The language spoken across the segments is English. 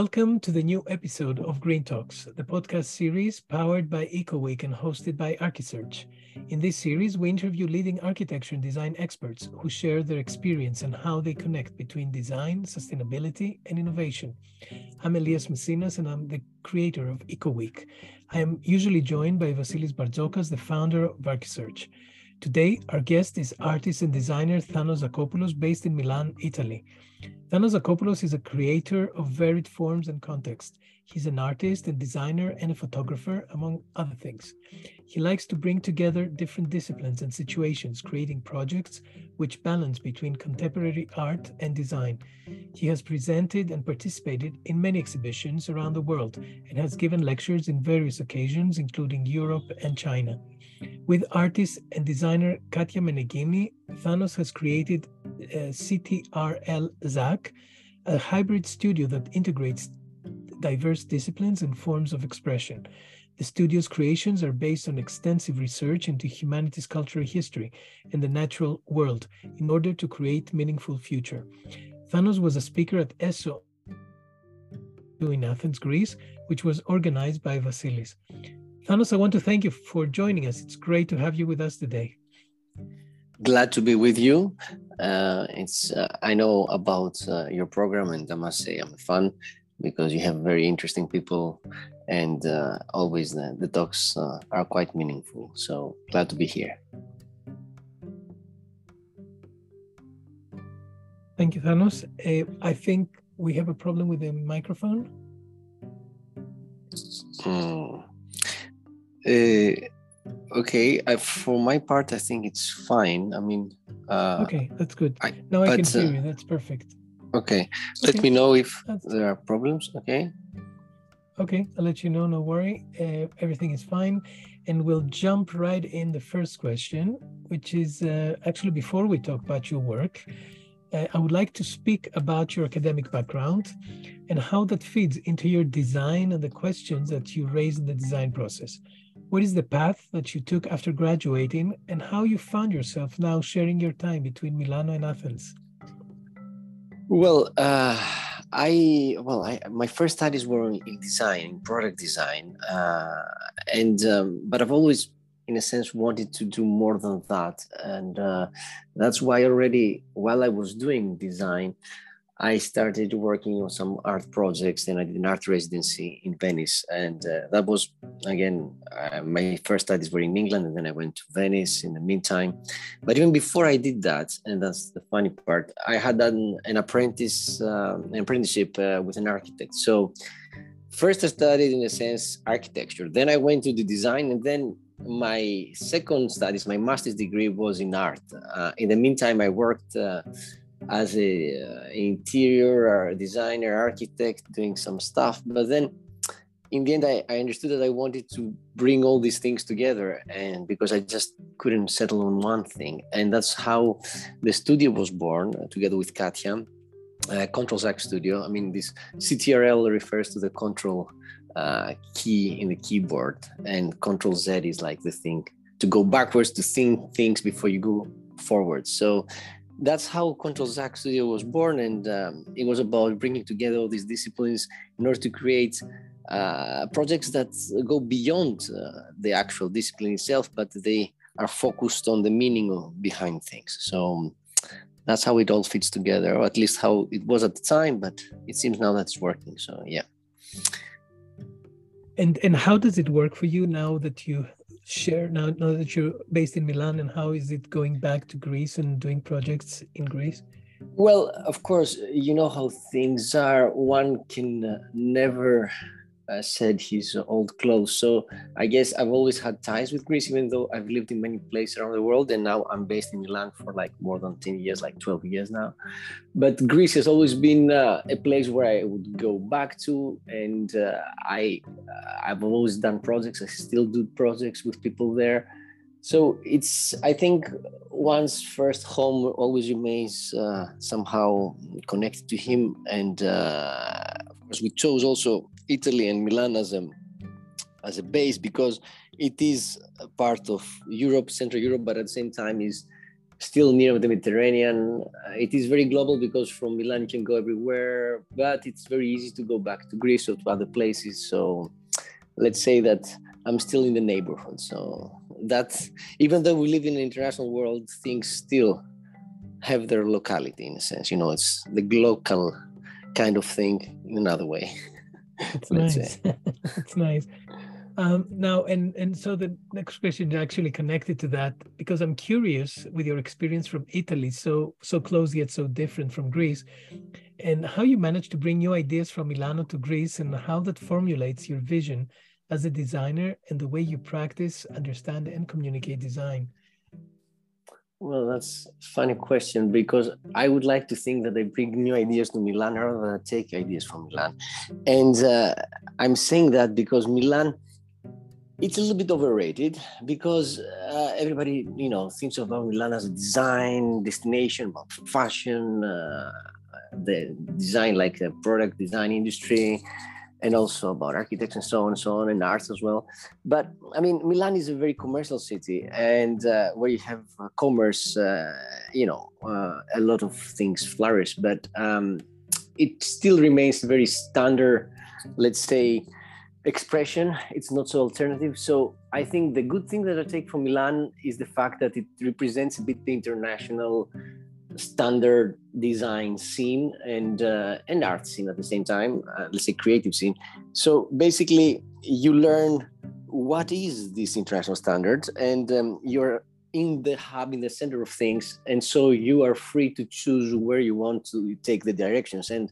Welcome to the new episode of Green Talks, the podcast series powered by EcoWeek and hosted by Archisearch. In this series, we interview leading architecture and design experts who share their experience and how they connect between design, sustainability, and innovation. I'm Elias Messinas, and I'm the creator of EcoWeek. I am usually joined by Vasilis Barzokas, the founder of Archisearch. Today, our guest is artist and designer Thanos Zakopoulos, based in Milan, Italy. Thanos Zakopoulos is a creator of varied forms and contexts. He's an artist and designer and a photographer, among other things. He likes to bring together different disciplines and situations, creating projects which balance between contemporary art and design. He has presented and participated in many exhibitions around the world and has given lectures in various occasions, including Europe and China. With artist and designer Katya Meneghini, Thanos has created uh, CTRL ZAK, a hybrid studio that integrates diverse disciplines and forms of expression. The studio's creations are based on extensive research into humanity's cultural history and the natural world in order to create meaningful future. Thanos was a speaker at ESO in Athens, Greece, which was organized by Vasilis. Thanos, I want to thank you for joining us. It's great to have you with us today. Glad to be with you. Uh, it's uh, I know about uh, your program, and I must say I'm a fan because you have very interesting people, and uh, always the, the talks uh, are quite meaningful. So glad to be here. Thank you, Thanos. Uh, I think we have a problem with the microphone. Mm. Uh, okay, I, for my part, I think it's fine. I mean, uh, okay, that's good. I, now I but, can hear uh, you. That's perfect. Okay, let okay. me know if that's... there are problems. Okay. Okay, I'll let you know. No worry. Uh, everything is fine, and we'll jump right in the first question, which is uh, actually before we talk about your work. Uh, I would like to speak about your academic background and how that feeds into your design and the questions that you raise in the design process. What is the path that you took after graduating and how you found yourself now sharing your time between Milano and Athens? Well, uh, I well, I, my first studies were in design, in product design, uh, and um, but I've always, in a sense, wanted to do more than that, and uh, that's why already while I was doing design, I started working on some art projects. Then I did an art residency in Venice, and uh, that was again uh, my first studies were in England, and then I went to Venice in the meantime. But even before I did that, and that's the funny part, I had done an apprentice uh, an apprenticeship uh, with an architect. So first I studied in a sense architecture, then I went to the design, and then my second studies, my master's degree was in art. Uh, in the meantime, I worked uh, as a uh, interior designer architect doing some stuff. But then in the end I, I, understood that i wanted to bring all these things together and because i just couldn't settle on one thing. And that's how the studio was born uh, together with katya uh, control zak studio. I mean this ctrl refers to the control uh, key in the keyboard and control z is like the thing to go backwards to think things before you go forward. So that's how Control Zak Studio was born, and um, it was about bringing together all these disciplines in order to create uh, projects that go beyond uh, the actual discipline itself, but they are focused on the meaning behind things. So um, that's how it all fits together, or at least how it was at the time. But it seems now that's working. So yeah. And and how does it work for you now that you share now, now that you're based in Milan and how is it going back to Greece and doing projects in Greece? Well, of course, you know how things are. One can uh, never uh, said his old clothes. So I guess I've always had ties with Greece, even though I've lived in many places around the world. And now I'm based in Milan for like more than 10 years, like 12 years now. But Greece has always been uh, a place where I would go back to. And uh, I, uh, I've always done projects. I still do projects with people there. So it's, I think, one's first home always remains uh, somehow connected to him. And uh, of course, we chose also Italy and Milan as a as a base because it is a part of Europe, Central Europe, but at the same time is still near the Mediterranean. Uh, it is very global because from Milan you can go everywhere, but it's very easy to go back to Greece or to other places. So let's say that I'm still in the neighborhood. So that's even though we live in an international world, things still have their locality in a sense. You know, it's the local kind of thing in another way. It's nice. it's nice. Um, now, and and so the next question is actually connected to that because I'm curious with your experience from Italy, so so close yet so different from Greece, and how you managed to bring new ideas from Milano to Greece, and how that formulates your vision as a designer and the way you practice, understand, and communicate design. Well, that's a funny question because I would like to think that I bring new ideas to Milan rather than take ideas from Milan, and uh, I'm saying that because Milan it's a little bit overrated because uh, everybody you know thinks about milan as a design destination about fashion uh, the design like a product design industry and also about architects and so on and so on and arts as well. But i mean milan is a very commercial city and uh, where you have uh, commerce uh, you know uh, a lot of things flourish but um, it still remains a very standard let's say expression. It's not so alternative. So i think the good thing that i take from milan is the fact that it represents a bit the international standard design scene and uh, and art scene at the same time uh, let's say creative scene. So basically you learn what is this international standard and um, you're in the hub in the center of things and so you are free to choose where you want to take the directions. And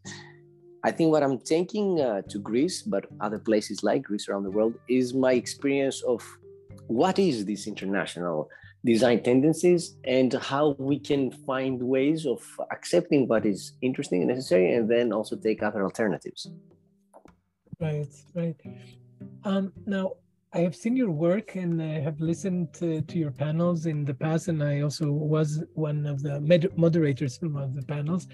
I think what I'm taking uh, to Greece, but other places like Greece around the world, is my experience of what is this international design tendencies and how we can find ways of accepting what is interesting and necessary, and then also take other alternatives. Right, right. Um, now, I have seen your work and I have listened to, to, your panels in the past, and I also was one of the moderators in one of the panels.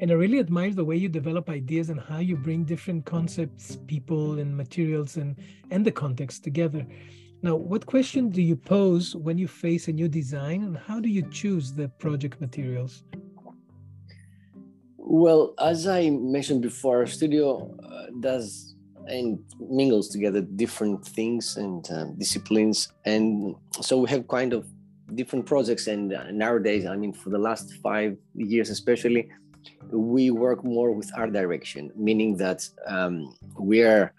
And I really admire the way you develop ideas and how you bring different concepts, people, and materials and, and the context together. Now, what question do you pose when you face a new design, and how do you choose the project materials? Well, as I mentioned before, our studio uh, does and mingles together different things and uh, disciplines and so we have kind of different projects and uh, nowadays i mean for the last five years especially we work more with art direction meaning that um, we are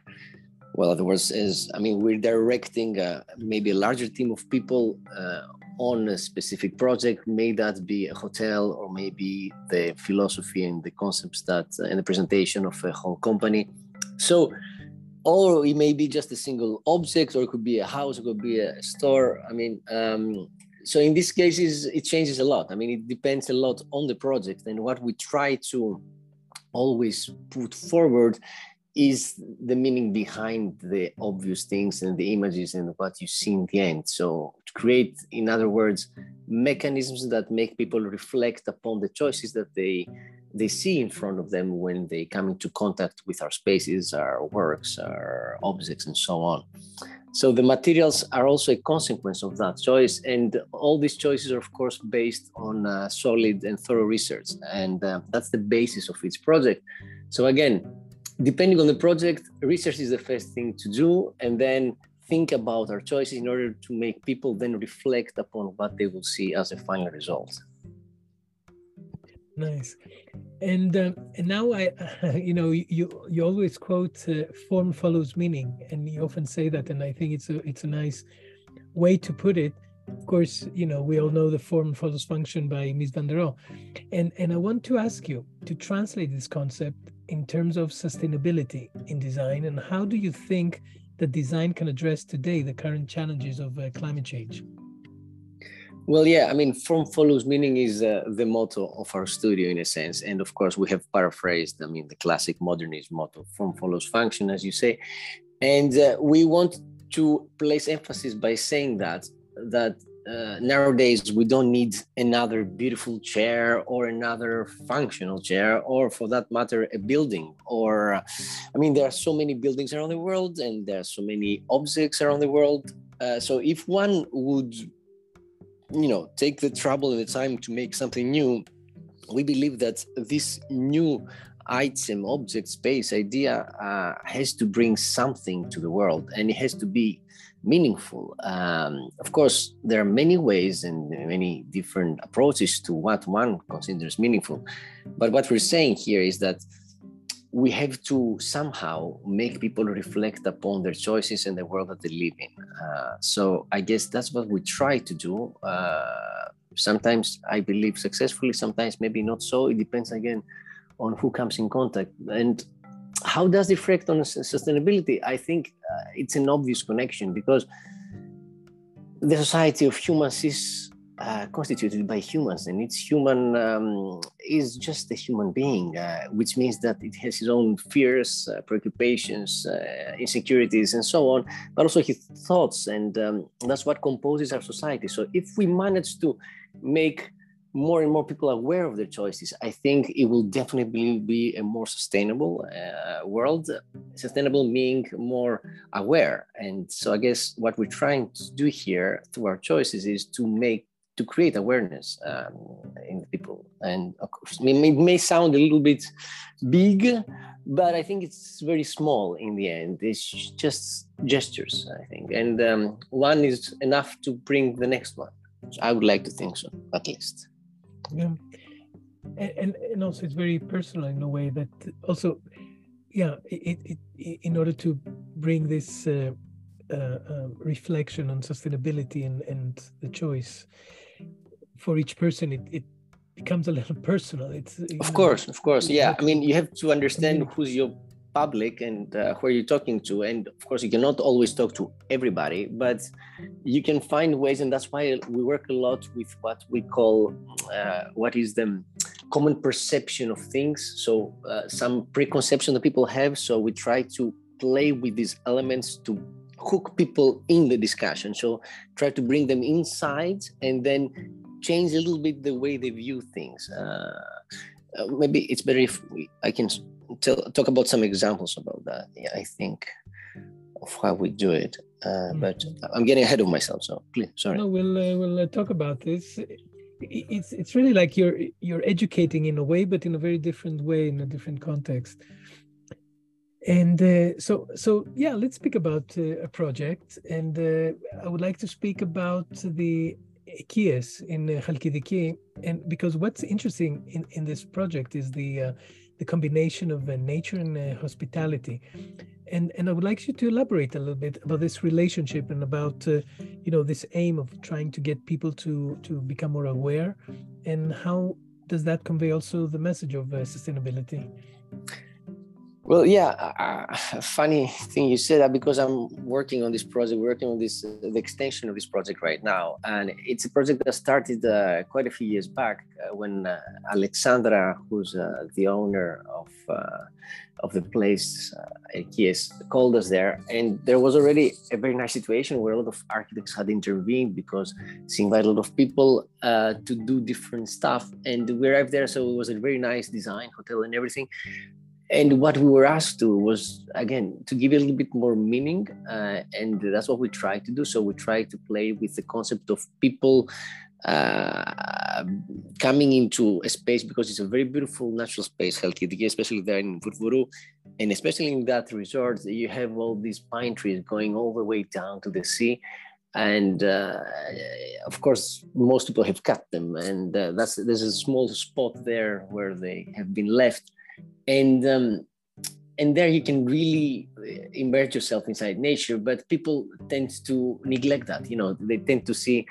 well other words is i mean we're directing maybe a larger team of people uh, on a specific project. May that be a hotel or maybe the philosophy and the concepts that uh, and the presentation of a whole company. So or it may be just a single object or it could be a house it could be a store. I mean um, so in these cases it changes a lot. I mean it depends a lot on the project and what we try to always put forward is the meaning behind the obvious things and the images and what you see in the end so to create in other words mechanisms that make people reflect upon the choices that they they see in front of them when they come into contact with our spaces, our works, our objects, and so on. So the materials are also a consequence of that choice, and all these choices are, of course, based on uh, solid and thorough research, and uh, that's the basis of each project. So again, depending on the project, research is the first thing to do, and then think about our choices in order to make people then reflect upon what they will see as a final result. Nice. And uh, and now I, you know, you you always quote uh, "form follows meaning," and you often say that, and I think it's a it's a nice way to put it. Of course, you know we all know the form follows function by Mies van der Rohe, and and I want to ask you to translate this concept in terms of sustainability in design, and how do you think that design can address today the current challenges of uh, climate change? Well, yeah, I mean, form follows meaning is uh, the motto of our studio in a sense. And of course, we have paraphrased, I mean, the classic modernist motto, form follows function, as you say. And uh, we want to place emphasis by saying that, that uh, nowadays we don't need another beautiful chair or another functional chair or for that matter a building or i mean there are so many buildings around the world and there are so many objects around the world. Uh, so if one would you know take the trouble and the time to make something new we believe that this new item object space idea uh, has to bring something to the world and it has to be meaningful um, of course there are many ways and many different approaches to what one considers meaningful but what we're saying here is that we have to somehow make people reflect upon their choices and the world that they live in. Uh, so I guess that's what we try to do. Uh, sometimes I believe successfully, sometimes maybe not so. It depends again on who comes in contact. And how does it reflect on sustainability? I think uh, it's an obvious connection because the society of humans is uh, constituted by humans, and its human um, is just a human being, uh, which means that it has its own fears, uh, preoccupations, uh, insecurities, and so on, but also his thoughts, and um, that's what composes our society. So, if we manage to make more and more people aware of their choices, I think it will definitely be a more sustainable uh, world. Sustainable meaning more aware. And so I guess what we're trying to do here through our choices is to make to create awareness um, in people. And of course, I mean, it may sound a little bit big, but I think it's very small in the end. It's just gestures, I think. And um, one is enough to bring the next one. I would like to think so, at least. Yeah. And, and also it's very personal in a way that also, yeah, it, it, it in order to bring this uh, uh, uh, reflection on sustainability and, and the choice, for each person it, it becomes a little personal. It's of know, course of course. Yeah. I mean you have to understand who's your public and uh, who are you talking to? And of course you cannot always talk to everybody but you can find ways and that's why we work a lot with what we call uh, what is the common perception of things. So uh, some preconception that people have so we try to play with these elements to hook people in the discussion. So try to bring them inside and then change a little bit the way they view things. Uh, uh, maybe it's better if we, I can tell, talk about some examples about that. Yeah, I think of how we do it. Uh, but mm-hmm. I'm getting ahead of myself, so please, sorry. No, we'll uh, we'll uh, talk about this. It's it's really like you're you're educating in a way, but in a very different way, in a different context. And uh, so so yeah, let's speak about uh, a project, and I would like to speak about the Ekies in uh, Chalkidiki, and because what's interesting in, in this project is the uh, the combination of uh, nature and uh, hospitality, and and I would like you to elaborate a little bit about this relationship and about uh, you know this aim of trying to get people to to become more aware, and how does that convey also the message of sustainability? Well, yeah, uh, funny thing you said that because I'm working on this project, working on this uh, the extension of this project right now, and it's a project that started uh, quite a few years back uh, when uh, Alexandra, who's uh, the owner of of the place, Ekies, called us there, and there was already a very nice situation where a lot of architects had intervened because she invited a lot of people to do different stuff, and we arrived there, so it was a very nice design, hotel, and everything and what we were asked to was again to give it a little bit more meaning uh, and that's what we try to do. So we try to play with the concept of people uh, coming into a space because it's a very beautiful natural space Chalkidiki, especially there in Vourvourou and especially in that resort you have all these pine trees going all the way down to the sea. And uh, of course most people have cut them. And uh, that's there's a small spot there where they have been left and um, and there you can really immerse yourself inside nature but people tend to neglect that you know they tend to see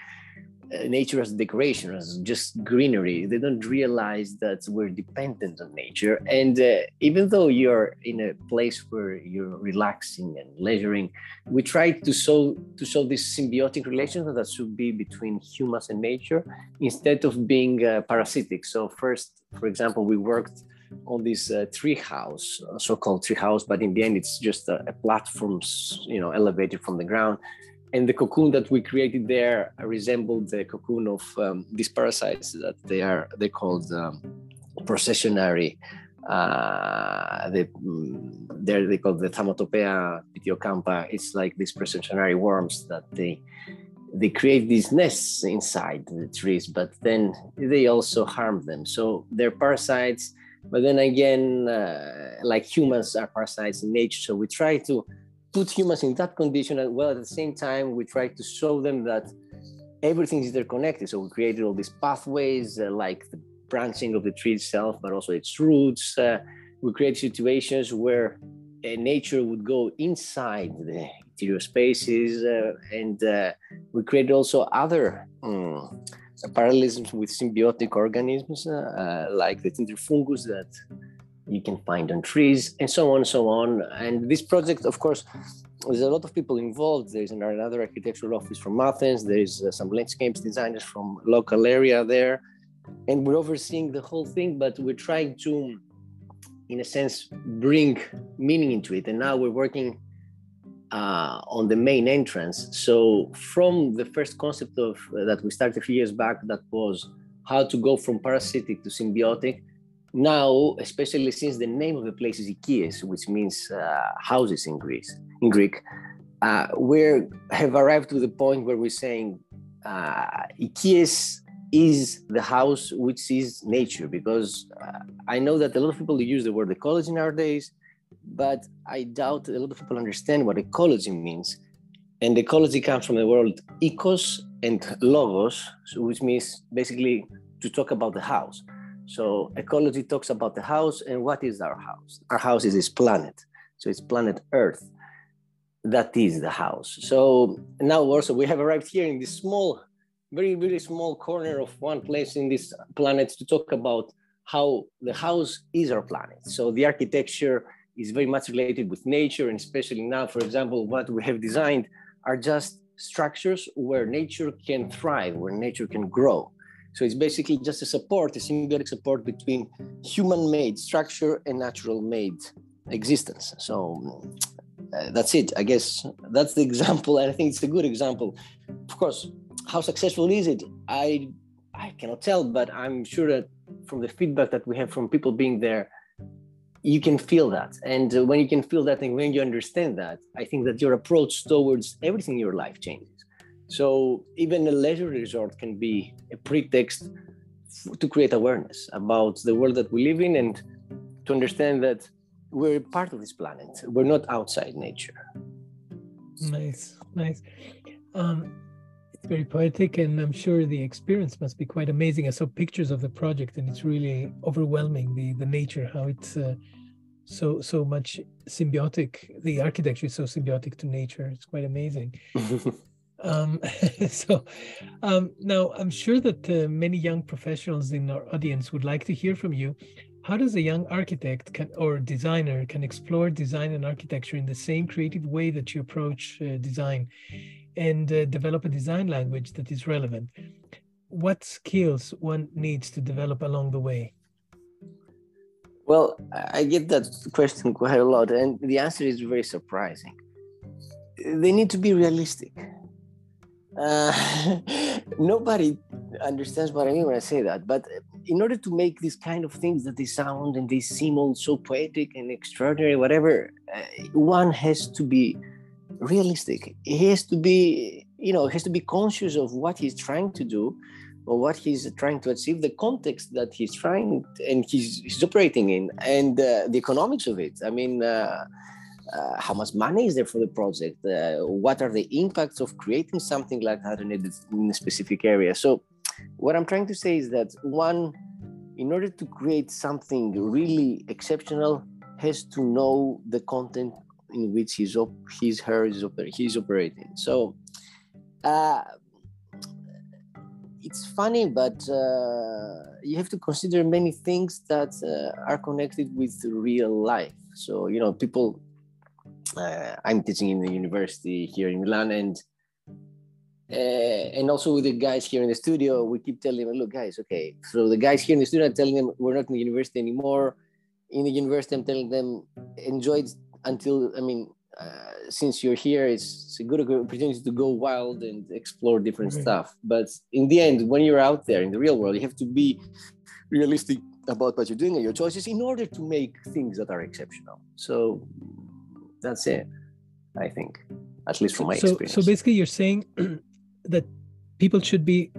uh, nature as decoration as just greenery. They don't realize that we're dependent on nature. And uh, even though you're in a place where you're relaxing and leisuring we try to show to show this symbiotic relation that should be between humans and nature instead of being uh, parasitic. So first for example we worked on this uh, tree house, uh, so-called tree house, but in the end, it's just a, a platform, you know, elevated from the ground. And the cocoon that we created there resembled the cocoon of um, these parasites that they are they called um, processionary. Uh, they, mm, they're they called the Thaumetopoea pityocampa. It's like these processionary worms that they they create these nests inside the trees, but then they also harm them. So they're parasites. But then again, uh, like humans are parasites in nature. So we try to put humans in that condition as well. At the same time, we try to show them that everything is interconnected. So we created all these pathways, uh, like the branching of the tree itself, but also its roots. Uh, we create situations where uh, nature would go inside the interior spaces, uh, and uh, we created also other um, parallelisms with symbiotic organisms, uh, like the tinder fungus that you can find on trees, and so on and so on. And this project, of course, there's a lot of people involved. There's another architectural office from Athens. There's uh, some landscapes designers from local area there, and we're overseeing the whole thing. But we're trying to, in a sense, bring meaning into it. And now we're working uh, on the main entrance. So from the first concept of uh, that we started a few years back, that was how to go from parasitic to symbiotic now, especially since the name of the place is Ekies, which means uh, houses in Greece, in Greek, uh, we have arrived to the point where we're saying uh, Ekies is the house which is nature, because uh, I know that a lot of people use the word ecology nowadays, but I doubt a lot of people understand what ecology means. And ecology comes from the word ecos and logos, which means basically to talk about the house. So ecology talks about the house and what is our house? Our house is this planet. So it's planet Earth. That is the house. So now also we have arrived here in this small, very, very small corner of one place in this planet to talk about how the house is our planet. So the architecture is very much related with nature and especially now, for example, what we have designed are just structures where nature can thrive, where nature can grow. So it's basically just a support, a symbiotic support between human-made structure and natural-made existence. So uh, that's it. I guess that's the example, and I think it's a good example. Of course, how successful is it? I I cannot tell, but I'm sure that from the feedback that we have from people being there, you can feel that. And uh, when you can feel that, and when you understand that, I think that your approach towards everything in your life changes. So even a leisure resort can be a pretext to create awareness about the world that we live in and to understand that we're part of this planet. We're not outside nature. Nice, nice. Um, it's very poetic, and I'm sure the experience must be quite amazing. I saw pictures of the project, and it's really overwhelming. The the nature, how it's uh, so so much symbiotic. The architecture is so symbiotic to nature. It's quite amazing. Um, so um, now I'm sure that uh, many young professionals in our audience would like to hear from you. How does a young architect can, or designer can explore design and architecture in the same creative way that you approach uh, design and uh, develop a design language that is relevant? What skills one needs to develop along the way? Well, I get that question quite a lot, and the answer is very surprising. They need to be realistic uh, nobody understands what I mean when I say that. But in order to make these kind of things that they sound and they seem all so poetic and extraordinary, whatever, uh, one has to be realistic. He has to be, you know, has to be conscious of what he's trying to do or what he's trying to achieve, the context that he's trying and he's, he's operating in, and uh, the economics of it. I mean, uh, uh, how much money is there for the project? Uh, what are the impacts of creating something like that in a, in a specific area? So, what I'm trying to say is that one, in order to create something really exceptional, has to know the content in which he's op- his her is oper- he's operating. So, uh, it's funny, but uh, you have to consider many things that uh, are connected with real life. So, you know, people uh, I'm teaching in the university here in Milan, and uh, and also with the guys here in the studio, we keep telling them, look, guys, okay. So the guys here in the studio are telling them we're not in the university anymore. In the university, I'm telling them enjoy until I mean, uh, since you're here, it's, it's, a good opportunity to go wild and explore different stuff. But in the end, when you're out there in the real world, you have to be realistic about what you're doing and your choices in order to make things that are exceptional. So that's it i think at least from my so, experience so basically you're saying that people should be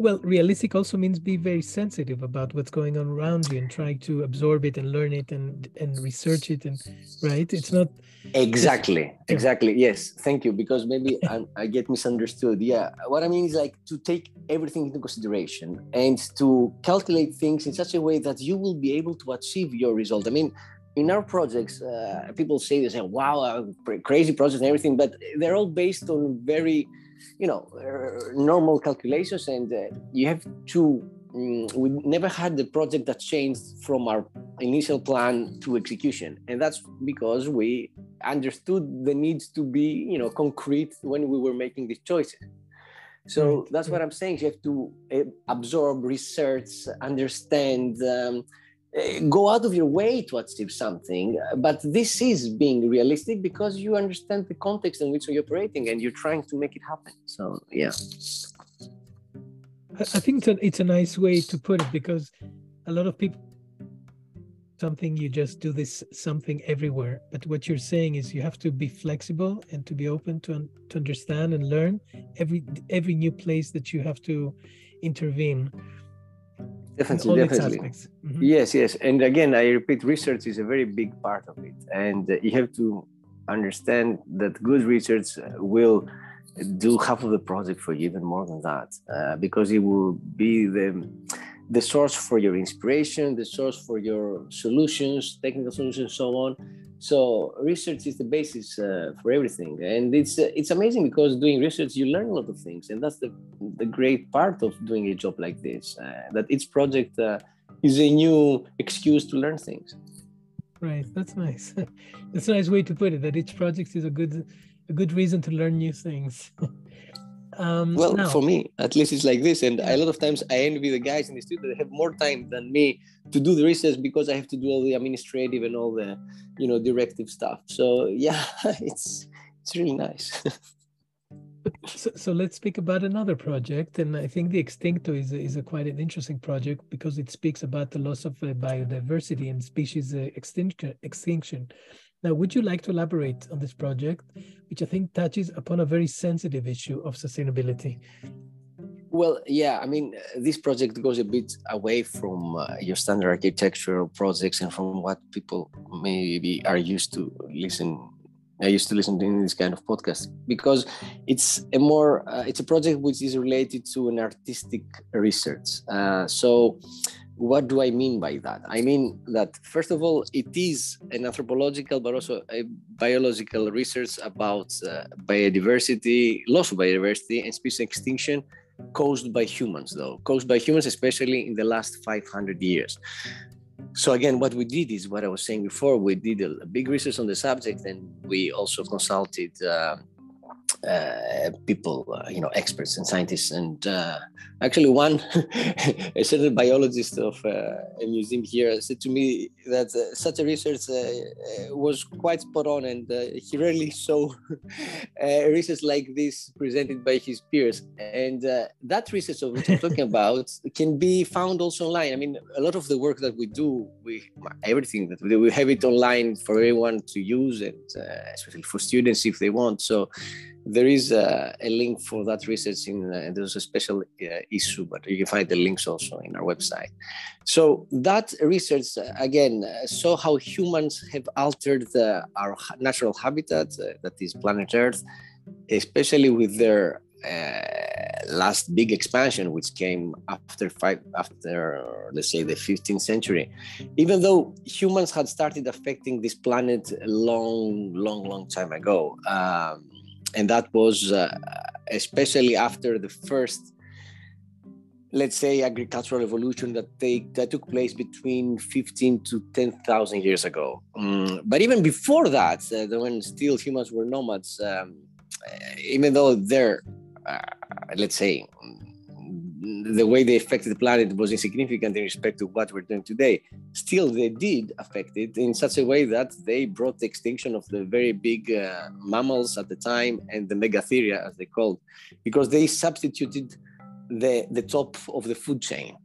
well realistic also means be very sensitive about what's going on around you and try to absorb it and learn it and and research it and right? It's not exactly exactly yes thank you because maybe I, I get misunderstood yeah. What i mean is like to take everything into consideration and to calculate things in such a way that you will be able to achieve your result. I mean in our projects uh, people say they say wow uh, crazy projects and everything but they're all based on very you know uh, normal calculations and uh, you have to um, we never had the project that changed from our initial plan to execution. And that's because we understood the needs to be you know concrete when we were making these choices. So that's what i'm saying. You have to uh, absorb research understand um, Uh, go out of your way to achieve something uh, but this is being realistic because you understand the context in which you're operating and you're trying to make it happen. So yeah. I think it's a, it's a nice way to put it because a lot of people something you just do this something everywhere. But what you're saying is you have to be flexible and to be open to, to understand and learn every every new place that you have to intervene definitely definitely mm-hmm. yes yes and again i repeat research is a very big part of it and uh, you have to understand that good research will do half of the project for you even more than that uh, because it will be the the source for your inspiration the source for your solutions technical solutions so on so research is the basis uh, for everything, and it's uh, it's amazing because doing research you learn a lot of things, and that's the the great part of doing a job like this. Uh, that each project uh, is a new excuse to learn things. Right, that's nice. that's a nice way to put it. That each project is a good a good reason to learn new things. Um, well, now, for me, at least it's like this. And a lot of times I envy the guys in the studio that have more time than me to do the research because I have to do all the administrative and all the, you know, directive stuff. So yeah, it's it's really nice. so, so let's speak about another project, and I think the Extincto is is a quite an interesting project because it speaks about the loss of uh, biodiversity and species uh, extinction. Extinction. Now, would you like to elaborate on this project, which I think touches upon a very sensitive issue of sustainability? Well, yeah, I mean, this project goes a bit away from uh, your standard architectural projects and from what people maybe are used to listen. I used to listen to this kind of podcast because it's a more uh, it's a project which is related to an artistic research. Uh, so what do I mean by that? I mean that, first of all, it is an anthropological but also a biological research about uh, biodiversity, loss of biodiversity, and species extinction caused by humans, though, caused by humans, especially in the last 500 years. So, again, what we did is what I was saying before we did a, big research on the subject, and we also consulted. Uh, uh, people, uh, you know, experts and scientists. And uh, actually, one, a certain biologist of uh, a museum here said to me that uh, such a research uh, was quite spot on, and he rarely saw research like this presented by his peers. And that research of which I'm talking about can be found also online. I mean, a lot of the work that we do, we everything that we do, we have it online for everyone to use, and especially for students if they want. So there is a, a, link for that research in uh, there's a special uh, issue but you can find the links also in our website. So that research uh, again uh, saw how humans have altered the, our natural habitat uh, that is planet earth especially with their uh, last big expansion which came after five after let's say the 15th century. Even though humans had started affecting this planet a long long long time ago um, and that was uh, especially after the first let's say agricultural revolution that take that took place between 15 to 10,000 years ago. Mm, but even before that, uh, when still humans were nomads, um, even though they're, uh, let's say, the way they affected the planet was insignificant in respect to what we're doing today. Still, they did affect it in such a way that they brought the extinction of the very big uh, mammals at the time and the megatheria, as they called, because they substituted the, the top of the food chain.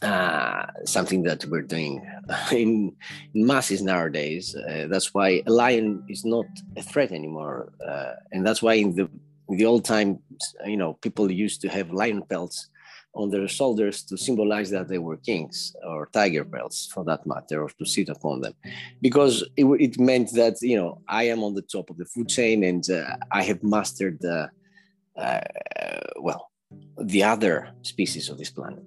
Uh, something that we're doing in, in masses nowadays. Uh, that's why a lion is not a threat anymore, uh, and that's why in the in the old time, you know, people used to have lion pelts on their shoulders to symbolize that they were kings or tiger pelts for that matter or to sit upon them. Because it, it meant that you know i am on the top of the food chain and uh, i have mastered the uh, well the other species of this planet.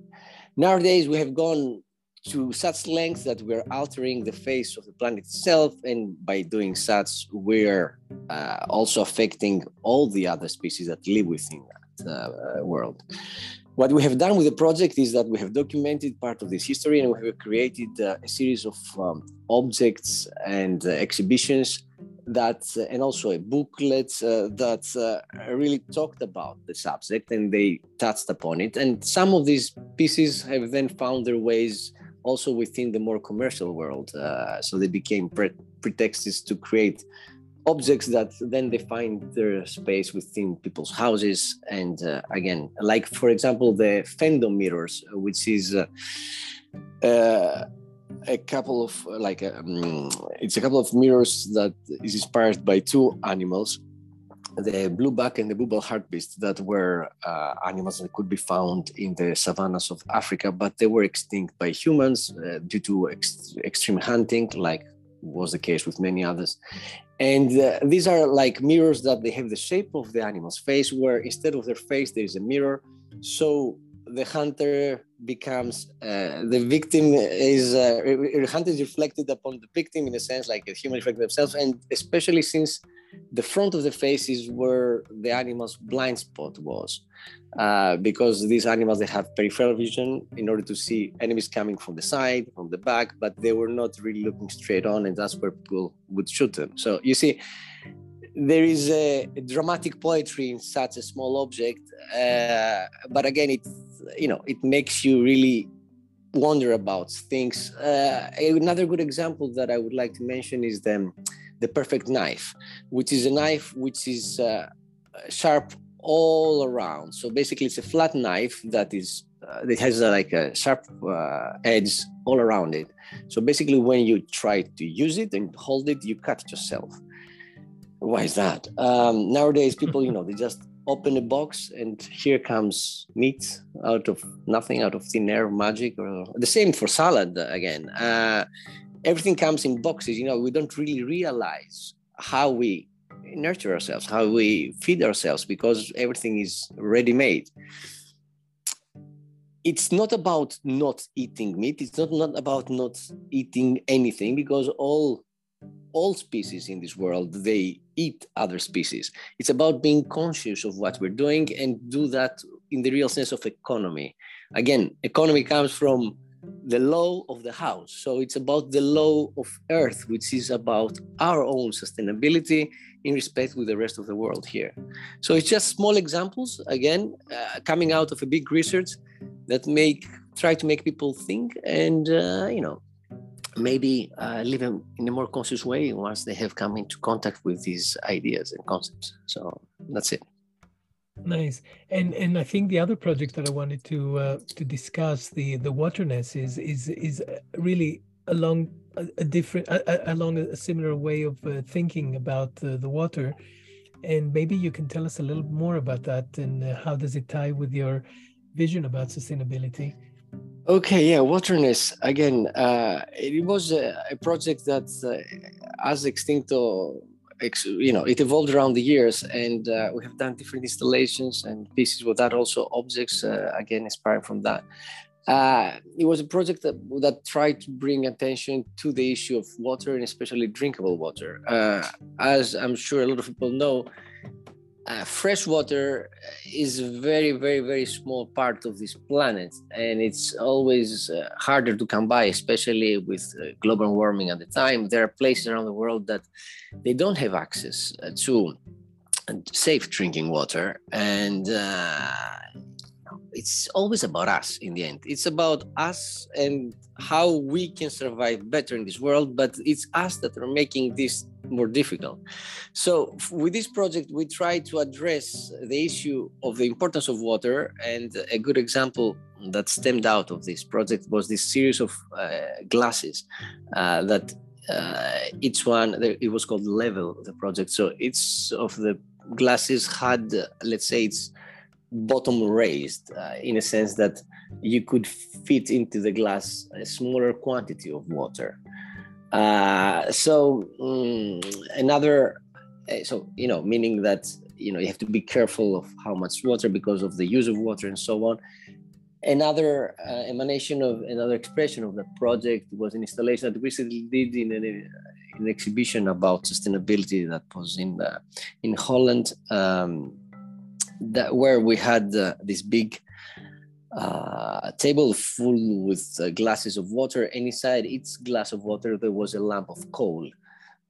Nowadays we have gone to such lengths that we're altering the face of the planet itself and by doing such we're uh, also affecting all the other species that live within that uh, world. What we have done with the project is that we have documented part of this history and we have created uh, a series of um, objects and uh, exhibitions that uh, and also a booklet uh, that uh, really talked about the subject and they touched upon it. And some of these pieces have then found their ways also within the more commercial world uh, so they became pre- pretexts to create objects that then they find their space within people's houses. And uh, again like for example the fandom mirrors which is uh, uh, a couple of like um, it's a couple of mirrors that is inspired by two animals the bluebuck and the bubal hartebeest that were uh, animals that could be found in the savannas of Africa, but they were extinct by humans uh, due to ex- extreme hunting, like was the case with many others. And uh, these are like mirrors that they have the shape of the animal's face, where instead of their face, there is a mirror. So the hunter becomes uh, the victim is uh, hunter is reflected upon the victim in a sense like a human reflecting themselves and especially since the front of the face is where the animal's blind spot was uh, because these animals they have peripheral vision in order to see enemies coming from the side from the back but they were not really looking straight on and that's where people would shoot them. So you see there is a, dramatic poetry in such a small object uh, but again it you know it makes you really wonder about things. Uh, another good example that i would like to mention is the the perfect knife, which is a knife which is uh, sharp all around. So basically, it's a flat knife that is uh, it has uh, like a sharp uh, edge all around it. So basically, when you try to use it and hold it, you cut yourself. Why is that? Um, nowadays, people, you know, they just open a box and here comes meat out of nothing, out of thin air, magic, or the same for salad again. Uh, everything comes in boxes you know we don't really realize how we nurture ourselves how we feed ourselves because everything is ready made it's not about not eating meat. It's not, not about not eating anything because all all species in this world they eat other species. It's about being conscious of what we're doing and do that in the real sense of economy. Again economy comes from the law of the house. So it's about the law of earth, which is about our own sustainability in respect with the rest of the world here. So it's just small examples, again, uh, coming out of a big research that make try to make people think and uh, you know maybe uh, live in, in a more conscious way once they have come into contact with these ideas and concepts. So that's it. Nice, and and I think the other project that I wanted to uh, to discuss the the waterness is is is really along a, a different a, along a similar way of uh, thinking about uh, the water, and maybe you can tell us a little more about that and uh, how does it tie with your vision about sustainability. Okay, yeah, waterness again. Uh, it was a, a project that, uh, as Extincto you know, it evolved around the years, and uh, we have done different installations and pieces with that. Also, objects uh, again inspired from that. Uh, it was a project that, that tried to bring attention to the issue of water and especially drinkable water. Uh, as I'm sure a lot of people know, uh, fresh water is a very, very, very small part of this planet, and it's always uh, harder to come by, especially with uh, global warming at the time. There are places around the world that they don't have access uh, to safe drinking water, and uh, it's always about us in the end. It's about us and how we can survive better in this world, but it's us that are making this more difficult. So, with this project, we try to address the issue of the importance of water. And a good example that stemmed out of this project was this series of uh, glasses uh, that uh, each one, it was called Level, the project. So, each of the glasses had, let's say, its bottom raised uh, in a sense that you could fit into the glass a smaller quantity of water. Uh, so um, another, uh, so you know, meaning that you know you have to be careful of how much water because of the use of water and so on. Another uh, emanation of another expression of the project was an installation that we recently did in an, an exhibition about sustainability that was in uh, in Holland, um, that where we had uh, this big uh, table full with uh, glasses of water, and inside each glass of water there was a lamp of coal.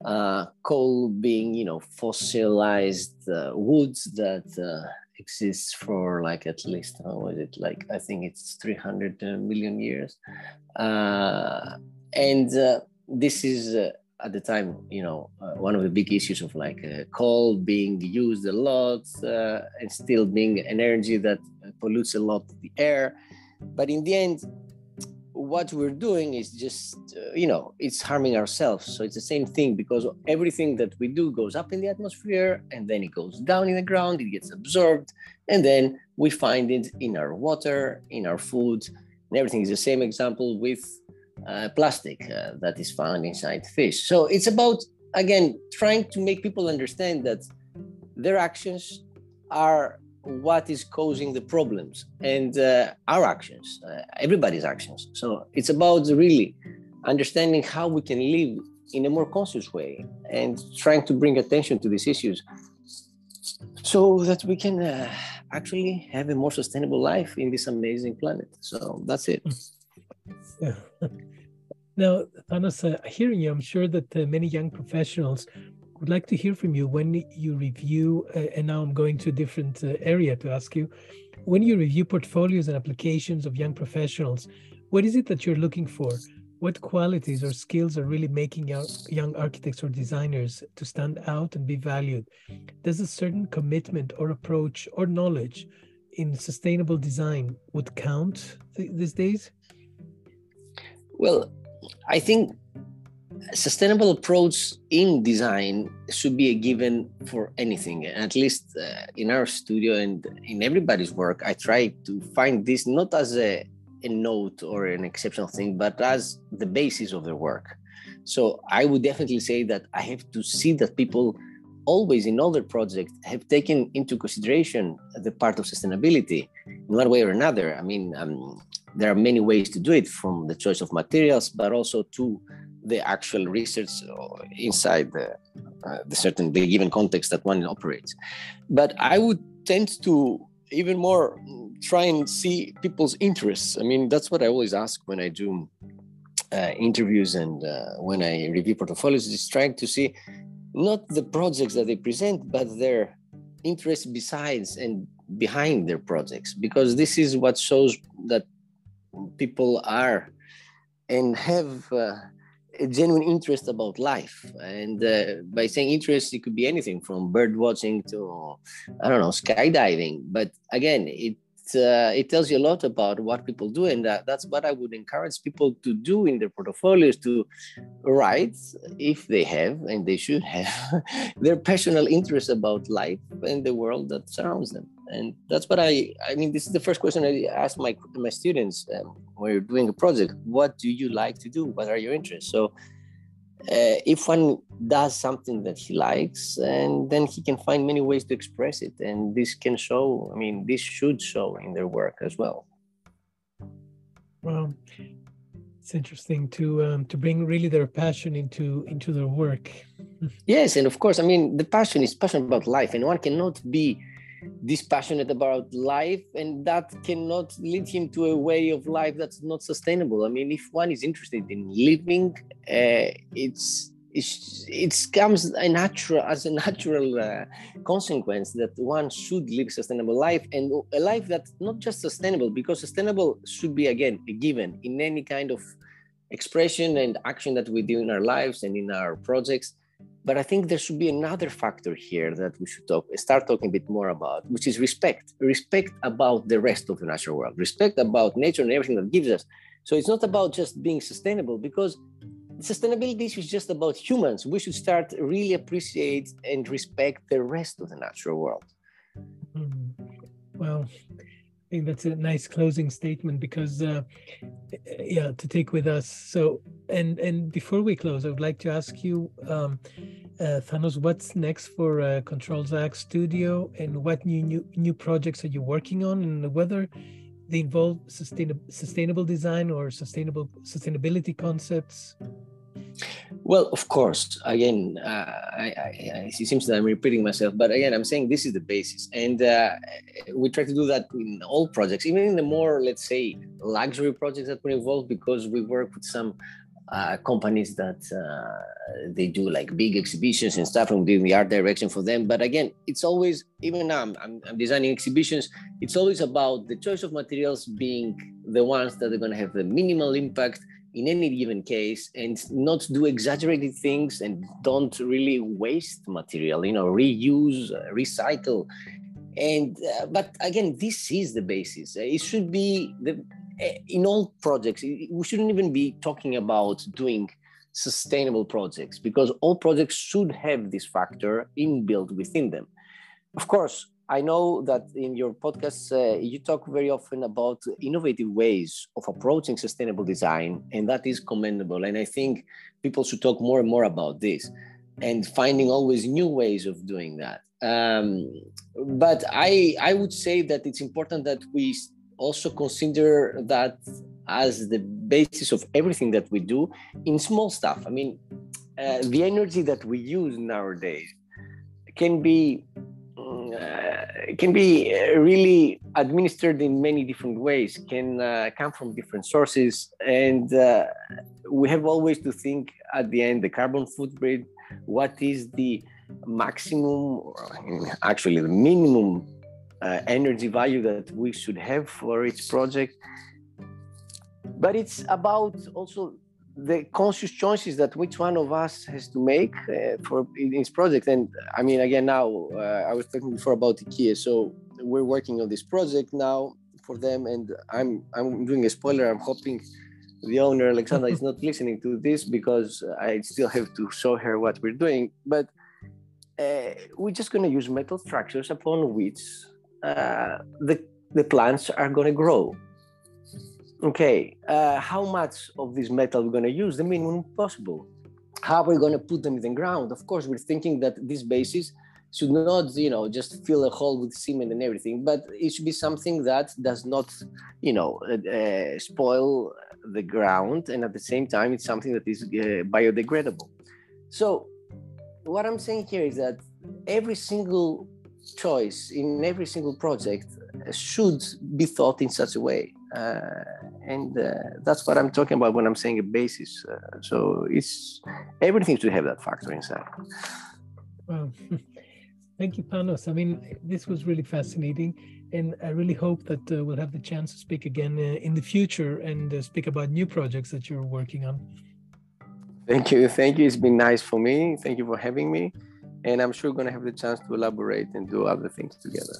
Uh, coal being, you know, fossilized uh, woods that uh, exists for like at least how was it like I think it's 300 million years, and this is at the time, you know, uh, one of the big issues of like uh, coal being used a lot uh, and still being an energy that pollutes a lot the air. But in the end, what we're doing is just, uh, you know, it's harming ourselves. So it's the same thing because everything that we do goes up in the atmosphere and then it goes down in the ground, it gets absorbed, and then we find it in our water, in our food, and everything is the same example with uh, plastic uh, that is found inside fish. So it's about, again, trying to make people understand that their actions are what is causing the problems and uh, our actions, uh, everybody's actions. So it's about really understanding how we can live in a more conscious way and trying to bring attention to these issues so that we can uh, actually have a more sustainable life in this amazing planet. So that's it. Yeah. Now, Thanos, uh, hearing you, I'm sure that uh, many young professionals would like to hear from you when you review, uh, and now I'm going to a different uh, area to ask you, when you review portfolios and applications of young professionals, what is it that you're looking for? What qualities or skills are really making young architects or designers to stand out and be valued? Does a certain commitment or approach or knowledge in sustainable design would count th- these days? Well, I think sustainable approach in design should be a given for anything at least uh, in our studio and in everybody's work. I try to find this not as a, a note or an exceptional thing but as the basis of their work. So i would definitely say that i have to see that people always in all their projects have taken into consideration the part of sustainability in one way or another. I mean um, there are many ways to do it from the choice of materials but also to the actual research inside the, uh, the certain the given context that one operates. But i would tend to even more try and see people's interests. I mean that's what i always ask when i do uh, interviews and uh, when i review portfolios is trying to see not the projects that they present but their interests besides and behind their projects because this is what shows that people are and have uh, a genuine interest about life. And uh, by saying interest, it could be anything from bird watching to, I don't know, skydiving. But again, it uh, it tells you a lot about what people do, and that, that's what I would encourage people to do in their portfolios to write, if they have, and they should have, their personal interest about life and the world that surrounds them. And that's what I, I mean, this is the first question I ask my my students um, when you're doing a project. What do you like to do? What are your interests? So uh, if one does something that he likes and then he can find many ways to express it and this can show i mean this should show in their work as well well it's interesting to um, to bring really their passion into into their work yes and of course i mean the passion is passion about life and one cannot be dispassionate about life and that cannot lead him to a way of life that's not sustainable. I mean if one is interested in living uh, it's it comes a natural as a natural uh, consequence that one should live sustainable life and a life that's not just sustainable because sustainable should be again a given in any kind of expression and action that we do in our lives and in our projects but I think there should be another factor here that we should talk, start talking a bit more about, which is respect. Respect about the rest of the natural world, respect about nature and everything that gives us. So it's not about just being sustainable because sustainability is just about humans. We should start really appreciate and respect the rest of the natural world. Mm-hmm. Well, I think that's a nice closing statement because, uh, yeah, to take with us. So, and and before we close, I would like to ask you, um, uh, Thanos, what's next for uh, Control Zak Studio, and what new new new projects are you working on, and whether they involve sustainable sustainable design or sustainable sustainability concepts? Well, of course. Again, uh, I, I, it seems that I'm repeating myself, but again, I'm saying this is the basis, and uh, we try to do that in all projects, even in the more, let's say, luxury projects that we're involved, because we work with some uh, companies that uh, they do like big exhibitions and stuff and doing the art direction for them but again it's always even now I'm, I'm, I'm, designing exhibitions it's always about the choice of materials being the ones that are going to have the minimal impact in any given case and not do exaggerated things and don't really waste material you know reuse uh, recycle and uh, but again this is the basis it should be the Eh, in all projects, we shouldn't even be talking about doing sustainable projects because all projects should have this factor inbuilt within them. Of course, I know that in your podcast, uh, you talk very often about innovative ways of approaching sustainable design, and that is commendable. And I think people should talk more and more about this and finding always new ways of doing that. Um, but I, I would say that it's important that we also consider that as the basis of everything that we do in small stuff. I mean, uh, the energy that we use nowadays can be uh, can be uh, really administered in many different ways. Can uh, come from different sources, and uh, we have always to think at the end the carbon footprint. What is the maximum, or actually the minimum uh, energy value that we should have for each project. But it's about also the conscious choices that which one of us has to make uh, for its project. And I mean, again, now uh, I was talking before about Ekies, so we're working on this project now for them, and I'm I'm doing a spoiler. I'm hoping the owner Alexandra is not listening to this because I still have to show her what we're doing, but. Uh, we're just going to use metal structures upon which uh, the, the plants are going to grow. Okay, uh, how much of this metal we're going to use? The minimum possible. How are we going to put them in the ground? Of course, we're thinking that these bases should not, you know, just fill a hole with cement and everything, but it should be something that does not, you know, uh, uh spoil the ground, and at the same time, it's something that is uh, biodegradable. So, what I'm saying here is that every single choice in every single project should be thought in such a way. Uh, and uh, that's what I'm talking about when I'm saying a basis. Uh, so it's everything should have that factor inside. Well, thank you, Panos. I mean, this was really fascinating, and I really hope that uh, we'll have the chance to speak again uh, in the future and uh, speak about new projects that you're working on. Thank you. Thank you. It's been nice for me. Thank you for having me and I'm sure we're going to have the chance to elaborate and do other things together.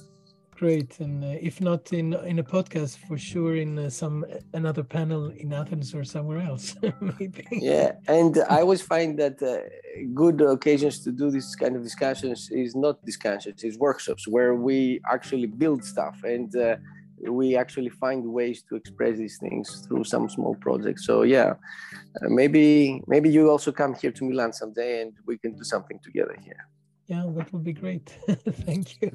Great, and uh, if not in in a podcast, for sure in uh, some another panel in Athens or somewhere else, maybe. Yeah, and I always find that uh, good occasions to do this kind of discussions is not discussions, it's workshops where we actually build stuff and uh, we actually find ways to express these things through some small projects. So yeah, uh, maybe maybe you also come here to Milan someday and we can do something together here. Yeah, that would be great. Thank you.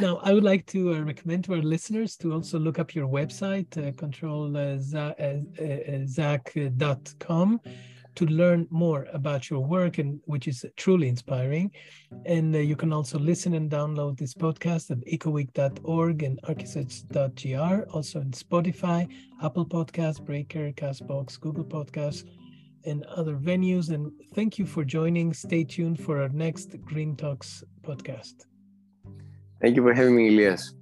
Now, I would like to uh, recommend to our listeners to also look up your website, uh, ctrlzak.com. Uh, to learn more about your work and which is truly inspiring. And uh, you can also listen and download this podcast at ecoweek.org and archisearch.gr, also in Spotify, Apple Podcasts, Breaker, Castbox, Google Podcasts, and other venues. And thank you for joining. Stay tuned for our next Green Talks podcast. Thank you for having me, Elias.